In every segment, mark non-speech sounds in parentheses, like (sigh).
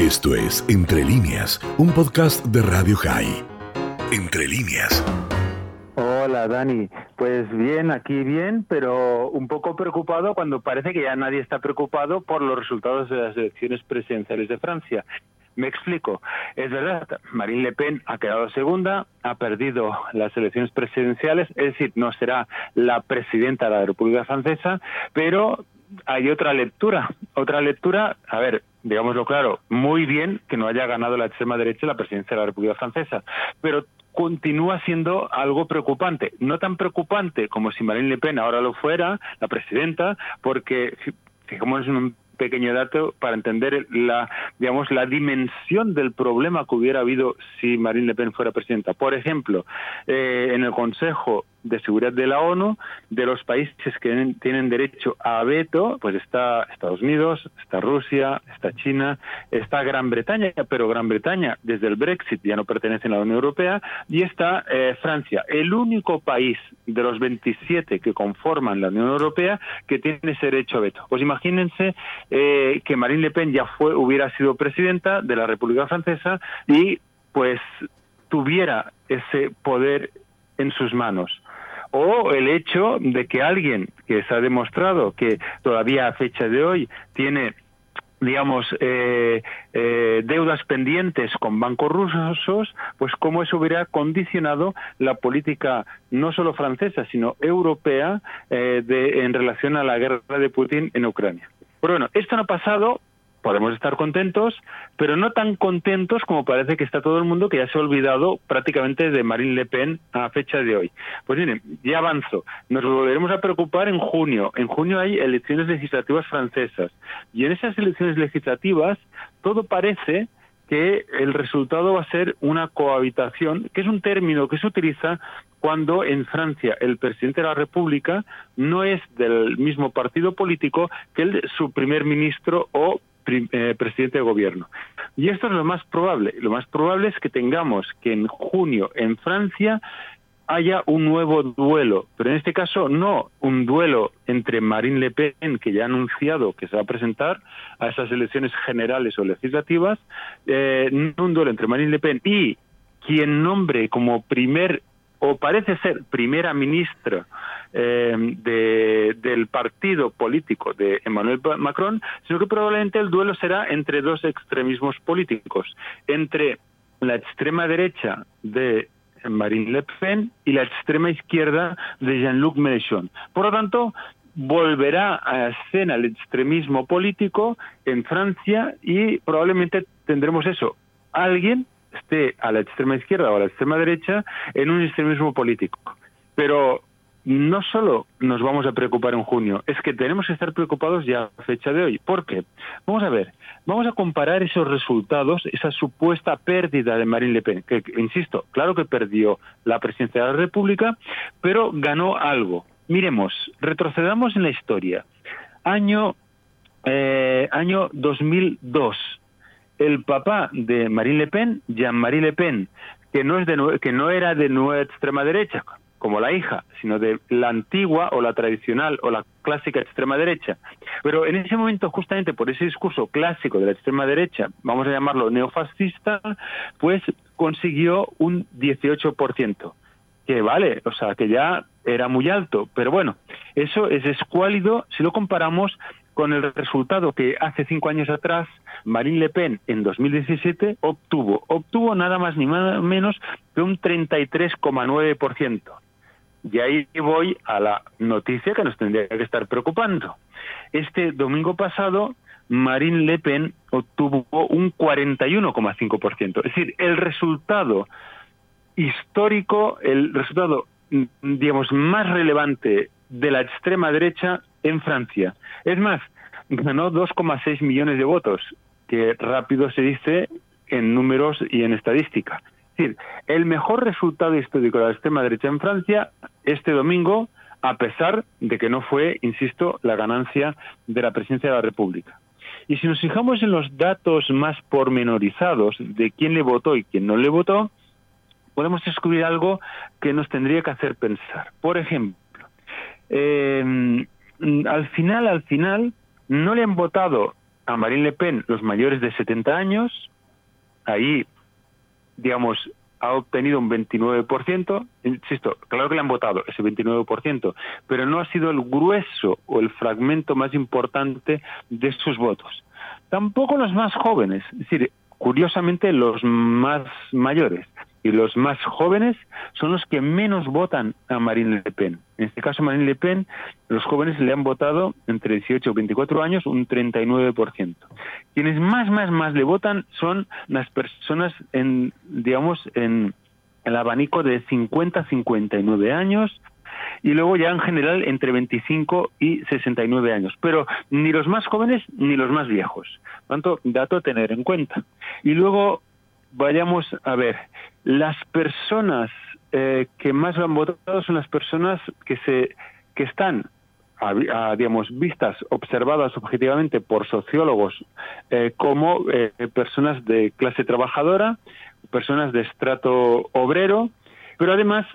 Esto es Entre líneas, un podcast de Radio High. Entre líneas. Hola Dani, pues bien, aquí bien, pero un poco preocupado cuando parece que ya nadie está preocupado por los resultados de las elecciones presidenciales de Francia. Me explico. Es verdad, Marine Le Pen ha quedado segunda, ha perdido las elecciones presidenciales, es decir, no será la presidenta de la República Francesa, pero hay otra lectura. Otra lectura, a ver, digámoslo claro, muy bien que no haya ganado la extrema derecha la presidencia de la República Francesa, pero continúa siendo algo preocupante. No tan preocupante como si Marine Le Pen ahora lo fuera, la presidenta, porque fijémonos en un pequeño dato para entender la, digamos, la dimensión del problema que hubiera habido si Marine Le Pen fuera presidenta. Por ejemplo, eh, en el Consejo de Seguridad de la ONU, de los países que tienen derecho a veto, pues está Estados Unidos, está Rusia, está China, está Gran Bretaña, pero Gran Bretaña desde el Brexit ya no pertenece a la Unión Europea, y está eh, Francia, el único país de los 27 que conforman la Unión Europea que tiene ese derecho a veto. Pues imagínense eh, que Marine Le Pen ya fue, hubiera sido presidenta de la República Francesa y pues tuviera ese poder en sus manos o el hecho de que alguien que se ha demostrado que todavía a fecha de hoy tiene digamos, eh, eh, deudas pendientes con bancos rusos, pues cómo eso hubiera condicionado la política no solo francesa, sino europea eh, en relación a la guerra de Putin en Ucrania. Pero bueno, esto no ha pasado podemos estar contentos, pero no tan contentos como parece que está todo el mundo, que ya se ha olvidado prácticamente de Marine Le Pen a fecha de hoy. Pues miren, ya avanzo. Nos volveremos a preocupar en junio. En junio hay elecciones legislativas francesas. Y en esas elecciones legislativas todo parece que el resultado va a ser una cohabitación, que es un término que se utiliza cuando en Francia el presidente de la República no es del mismo partido político que el, su primer ministro o eh, presidente de gobierno. Y esto es lo más probable. Lo más probable es que tengamos que en junio en Francia haya un nuevo duelo, pero en este caso no un duelo entre Marine Le Pen, que ya ha anunciado que se va a presentar a esas elecciones generales o legislativas, eh, no un duelo entre Marine Le Pen y quien nombre como primer o parece ser primera ministra eh, de, del partido político de Emmanuel Macron, sino que probablemente el duelo será entre dos extremismos políticos, entre la extrema derecha de Marine Le Pen y la extrema izquierda de Jean-Luc Mélenchon. Por lo tanto, volverá a escena el extremismo político en Francia y probablemente tendremos eso, alguien esté a la extrema izquierda o a la extrema derecha en un extremismo político. Pero no solo nos vamos a preocupar en junio, es que tenemos que estar preocupados ya a fecha de hoy. ¿Por qué? Vamos a ver, vamos a comparar esos resultados, esa supuesta pérdida de Marine Le Pen, que, insisto, claro que perdió la presidencia de la República, pero ganó algo. Miremos, retrocedamos en la historia. Año, eh, año 2002 el papá de Marine Le Pen, Jean-Marie Le Pen, que no, es de, que no era de nueva extrema derecha, como la hija, sino de la antigua o la tradicional o la clásica extrema derecha. Pero en ese momento, justamente por ese discurso clásico de la extrema derecha, vamos a llamarlo neofascista, pues consiguió un 18%, que vale, o sea, que ya era muy alto, pero bueno, eso es escuálido si lo comparamos con el resultado que hace cinco años atrás Marine Le Pen en 2017 obtuvo. Obtuvo nada más ni nada menos que un 33,9%. Y ahí voy a la noticia que nos tendría que estar preocupando. Este domingo pasado, Marine Le Pen obtuvo un 41,5%. Es decir, el resultado histórico, el resultado, digamos, más relevante de la extrema derecha en Francia. Es más, ganó 2,6 millones de votos, que rápido se dice en números y en estadística. Decir, el mejor resultado histórico de la extrema derecha en Francia este domingo, a pesar de que no fue, insisto, la ganancia de la presidencia de la República. Y si nos fijamos en los datos más pormenorizados de quién le votó y quién no le votó, podemos descubrir algo que nos tendría que hacer pensar. Por ejemplo, eh, al final, al final, no le han votado a Marine Le Pen los mayores de 70 años, ahí, digamos, ha obtenido un 29%, insisto, claro que le han votado ese 29%, pero no ha sido el grueso o el fragmento más importante de sus votos. Tampoco los más jóvenes, es decir, curiosamente los más mayores y los más jóvenes son los que menos votan a Marine Le Pen. En este caso, Marine Le Pen, los jóvenes le han votado entre 18 y 24 años un 39%. Quienes más, más, más le votan son las personas en, digamos, en el abanico de 50 a 59 años, y luego ya en general entre 25 y 69 años, pero ni los más jóvenes ni los más viejos. Tanto dato a tener en cuenta. Y luego vayamos a ver, las personas eh, que más lo han votado son las personas que se que están digamos vistas observadas objetivamente por sociólogos eh, como eh, personas de clase trabajadora personas de estrato obrero pero además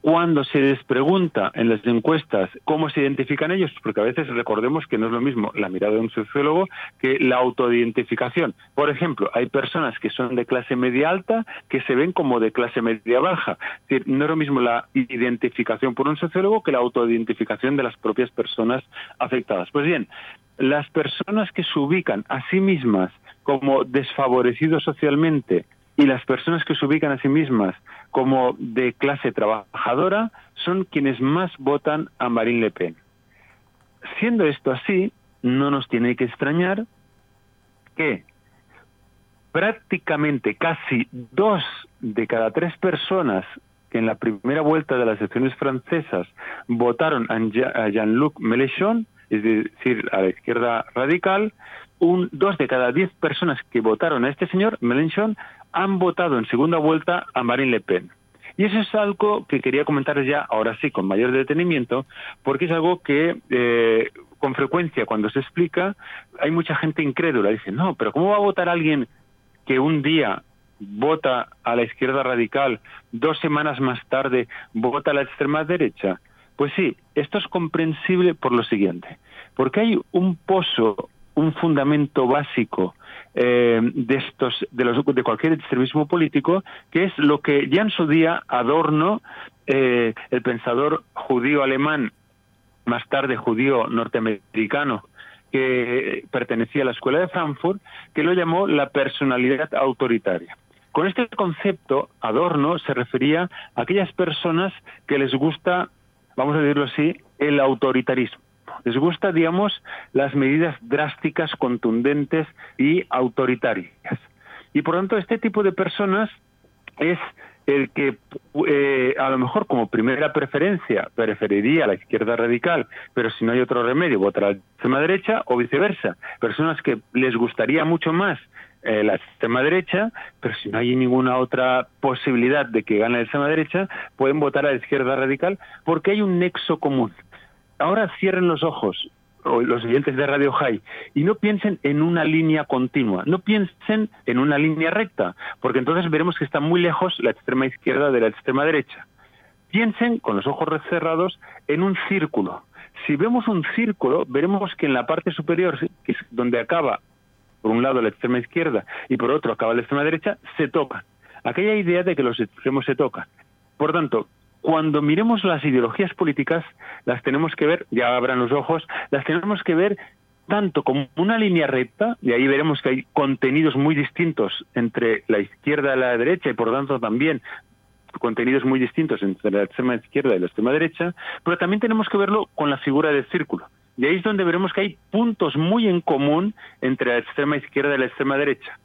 cuando se les pregunta en las encuestas cómo se identifican ellos, porque a veces recordemos que no es lo mismo la mirada de un sociólogo que la autoidentificación. Por ejemplo, hay personas que son de clase media alta que se ven como de clase media baja. Es decir, no es lo mismo la identificación por un sociólogo que la autoidentificación de las propias personas afectadas. Pues bien, las personas que se ubican a sí mismas como desfavorecidos socialmente y las personas que se ubican a sí mismas como de clase trabajadora son quienes más votan a Marine Le Pen. Siendo esto así, no nos tiene que extrañar que prácticamente casi dos de cada tres personas que en la primera vuelta de las elecciones francesas votaron a Jean-Luc Mélenchon, es decir, a la izquierda radical, un, dos de cada diez personas que votaron a este señor, Mélenchon, han votado en segunda vuelta a Marine Le Pen. Y eso es algo que quería comentar ya, ahora sí, con mayor detenimiento, porque es algo que eh, con frecuencia cuando se explica hay mucha gente incrédula. Dice, no, pero ¿cómo va a votar alguien que un día vota a la izquierda radical, dos semanas más tarde vota a la extrema derecha? Pues sí, esto es comprensible por lo siguiente, porque hay un pozo, un fundamento básico eh, de estos de los de cualquier extremismo político que es lo que ya en su día Adorno eh, el pensador judío alemán más tarde judío norteamericano que pertenecía a la escuela de Frankfurt que lo llamó la personalidad autoritaria. Con este concepto Adorno se refería a aquellas personas que les gusta vamos a decirlo así el autoritarismo les gusta, digamos, las medidas drásticas, contundentes y autoritarias. Y por tanto, este tipo de personas es el que eh, a lo mejor como primera preferencia preferiría a la izquierda radical, pero si no hay otro remedio, votará a la extrema derecha o viceversa. Personas que les gustaría mucho más eh, la extrema derecha, pero si no hay ninguna otra posibilidad de que gane la extrema derecha, pueden votar a la izquierda radical porque hay un nexo común ahora cierren los ojos los oyentes de Radio High y no piensen en una línea continua, no piensen en una línea recta, porque entonces veremos que está muy lejos la extrema izquierda de la extrema derecha. Piensen con los ojos cerrados en un círculo. Si vemos un círculo, veremos que en la parte superior, que es donde acaba por un lado la extrema izquierda y por otro acaba la extrema derecha, se tocan. Aquella idea de que los extremos se tocan. Por tanto, cuando miremos las ideologías políticas, las tenemos que ver, ya abran los ojos, las tenemos que ver tanto como una línea recta, y ahí veremos que hay contenidos muy distintos entre la izquierda y la derecha, y por tanto también contenidos muy distintos entre la extrema izquierda y la extrema derecha, pero también tenemos que verlo con la figura del círculo. Y ahí es donde veremos que hay puntos muy en común entre la extrema izquierda y la extrema derecha.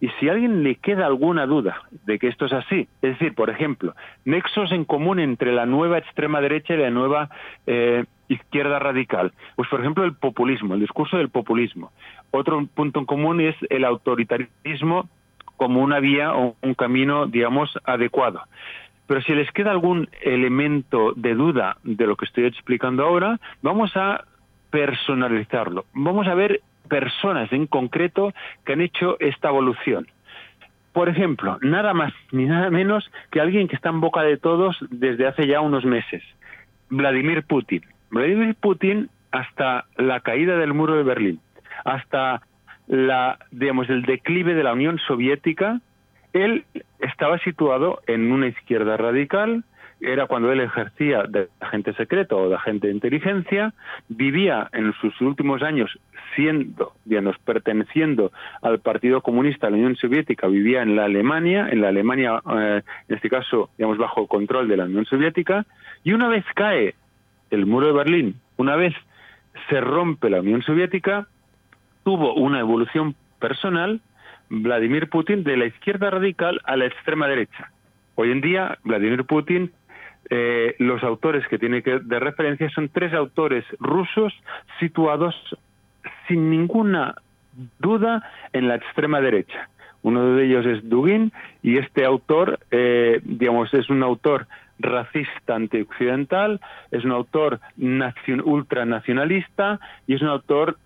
Y si a alguien le queda alguna duda de que esto es así, es decir, por ejemplo, nexos en común entre la nueva extrema derecha y la nueva eh, izquierda radical, pues por ejemplo el populismo, el discurso del populismo. Otro punto en común es el autoritarismo como una vía o un camino, digamos, adecuado. Pero si les queda algún elemento de duda de lo que estoy explicando ahora, vamos a personalizarlo. Vamos a ver personas en concreto que han hecho esta evolución. Por ejemplo, nada más ni nada menos que alguien que está en boca de todos desde hace ya unos meses, Vladimir Putin. Vladimir Putin hasta la caída del muro de Berlín, hasta la, digamos, el declive de la Unión Soviética, él estaba situado en una izquierda radical, era cuando él ejercía de agente secreto o de agente de inteligencia, vivía en sus últimos años siendo, digamos, perteneciendo al Partido Comunista de la Unión Soviética, vivía en la Alemania, en la Alemania, eh, en este caso, digamos, bajo control de la Unión Soviética, y una vez cae el muro de Berlín, una vez se rompe la Unión Soviética, tuvo una evolución personal Vladimir Putin de la izquierda radical a la extrema derecha. Hoy en día, Vladimir Putin, eh, los autores que tiene que, de referencia son tres autores rusos situados sin ninguna duda en la extrema derecha. Uno de ellos es Dugin y este autor, eh, digamos, es un autor racista antioccidental, es un autor ultranacionalista y es un autor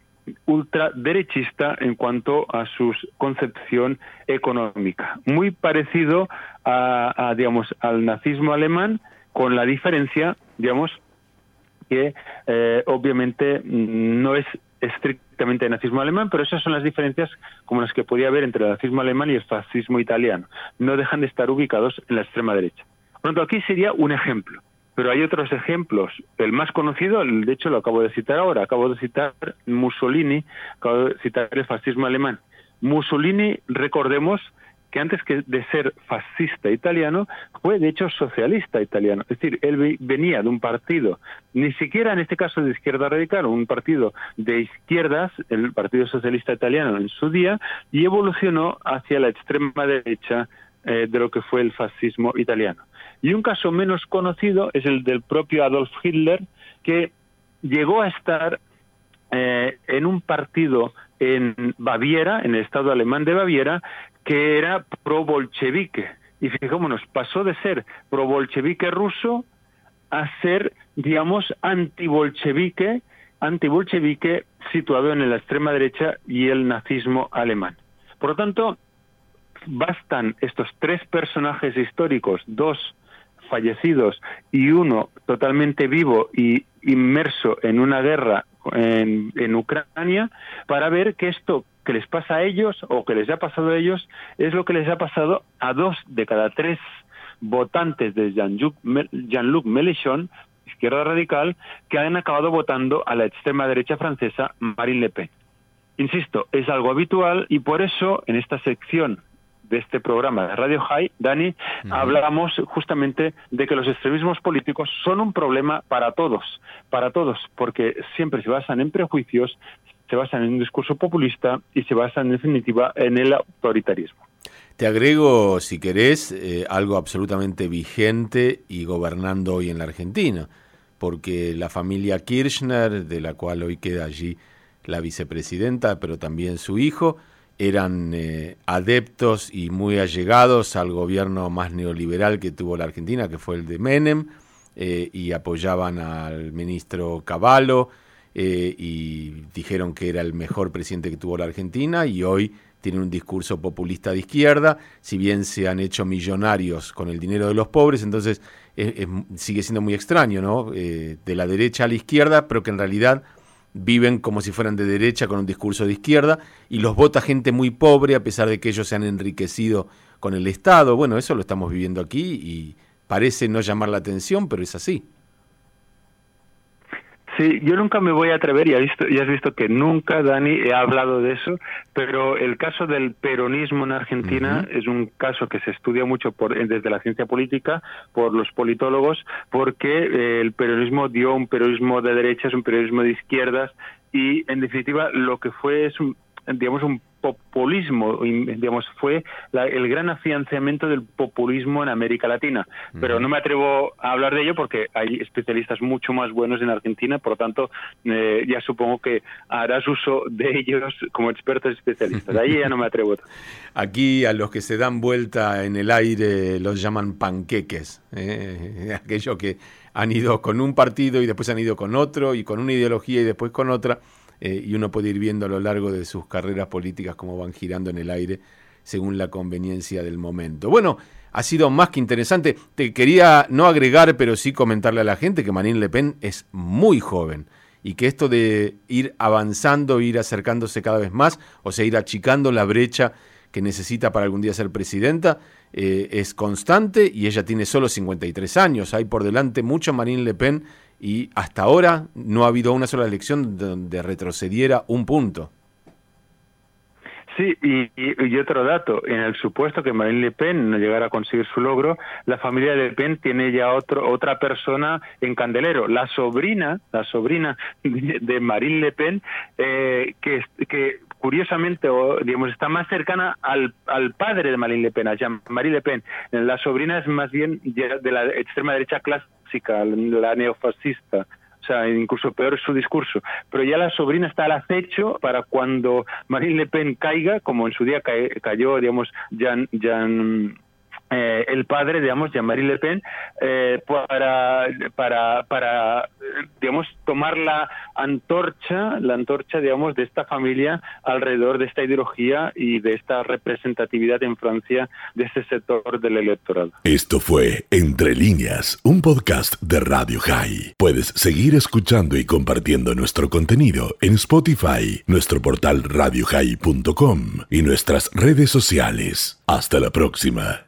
ultraderechista en cuanto a su concepción económica. Muy parecido a, digamos, al nazismo alemán, con la diferencia, digamos, que eh, obviamente no es estrictamente nazismo alemán, pero esas son las diferencias como las que podía haber entre el nazismo alemán y el fascismo italiano. No dejan de estar ubicados en la extrema derecha. Por lo tanto, aquí sería un ejemplo. Pero hay otros ejemplos. El más conocido, de hecho lo acabo de citar ahora, acabo de citar Mussolini, acabo de citar el fascismo alemán. Mussolini, recordemos que antes que de ser fascista italiano, fue de hecho socialista italiano. Es decir, él venía de un partido, ni siquiera en este caso de izquierda radical, un partido de izquierdas, el Partido Socialista Italiano en su día, y evolucionó hacia la extrema derecha eh, de lo que fue el fascismo italiano. Y un caso menos conocido es el del propio Adolf Hitler, que llegó a estar eh, en un partido en Baviera, en el Estado alemán de Baviera, que era pro-bolchevique. Y fijémonos, pasó de ser pro-bolchevique ruso a ser, digamos, anti-bolchevique, anti-bolchevique situado en la extrema derecha y el nazismo alemán. Por lo tanto, bastan estos tres personajes históricos, dos fallecidos y uno totalmente vivo y inmerso en una guerra en, en, Ucrania para ver que esto que les pasa a ellos o que les ha pasado a ellos es lo que les ha pasado a dos de cada tres votantes de Jean-Luc Mélenchon, izquierda radical, que han acabado votando a la extrema derecha francesa Marine Le Pen. Insisto, es algo habitual y por eso en esta sección de este programa de Radio High, Dani, hablábamos justamente de que los extremismos políticos son un problema para todos, para todos, porque siempre se basan en prejuicios, se basan en un discurso populista y se basan en definitiva en el autoritarismo. Te agrego, si querés, eh, algo absolutamente vigente y gobernando hoy en la Argentina, porque la familia Kirchner, de la cual hoy queda allí la vicepresidenta, pero también su hijo, eran eh, adeptos y muy allegados al gobierno más neoliberal que tuvo la Argentina, que fue el de Menem, eh, y apoyaban al ministro Cavallo eh, y dijeron que era el mejor presidente que tuvo la Argentina y hoy tienen un discurso populista de izquierda, si bien se han hecho millonarios con el dinero de los pobres, entonces sigue siendo muy extraño, ¿no? de la derecha a la izquierda, pero que en realidad viven como si fueran de derecha con un discurso de izquierda y los vota gente muy pobre a pesar de que ellos se han enriquecido con el Estado. Bueno, eso lo estamos viviendo aquí y parece no llamar la atención, pero es así. Sí, yo nunca me voy a atrever, y has visto, y has visto que nunca, Dani, he hablado de eso, pero el caso del peronismo en Argentina es un caso que se estudia mucho por, desde la ciencia política, por los politólogos, porque eh, el peronismo dio un peronismo de derechas, un peronismo de izquierdas, y en definitiva lo que fue es un, digamos, un populismo, digamos, fue el gran afianzamiento del populismo en América Latina. Pero no me atrevo a hablar de ello porque hay especialistas mucho más buenos en Argentina, por lo tanto, eh, ya supongo que harás uso de ellos como expertos especialistas. Ahí ya no me atrevo. (laughs) Aquí a los que se dan vuelta en el aire los llaman panqueques, ¿eh? (laughs) aquellos que han ido con un partido y después han ido con otro y con una ideología y después con otra eh, y uno puede ir viendo a lo largo de sus carreras políticas cómo van girando en el aire según la conveniencia del momento. Bueno, ha sido más que interesante. Te quería no agregar, pero sí comentarle a la gente que Marine Le Pen es muy joven y que esto de ir avanzando, ir acercándose cada vez más, o sea, ir achicando la brecha que necesita para algún día ser presidenta, eh, es constante y ella tiene solo 53 años. Hay por delante mucho Marine Le Pen y hasta ahora no ha habido una sola elección donde retrocediera un punto. Sí, y, otro dato, en el supuesto que Marine Le Pen no llegara a conseguir su logro, la familia Le Pen tiene ya otro, otra persona en candelero, la sobrina, la sobrina (laughs) de Marine Le Pen, eh, que, curiosamente, digamos, está más cercana al, al padre de Marine Le Pen, a Jean-Marie Le Pen. La sobrina es más bien de la extrema derecha clásica, la neofascista sea, incluso peor su discurso. Pero ya la sobrina está al acecho para cuando Marine Le Pen caiga, como en su día cayó, digamos, Jean, Jean eh, el padre, digamos, Jean-Marie Le Pen, eh, para, para, digamos, tomar la antorcha, la antorcha, digamos, de esta familia alrededor de esta ideología y de esta representatividad en Francia de este sector del electorado. Esto fue Entre líneas, un podcast de Radio High. Puedes seguir escuchando y compartiendo nuestro contenido en Spotify, nuestro portal radiohigh.com y nuestras redes sociales. Hasta la próxima.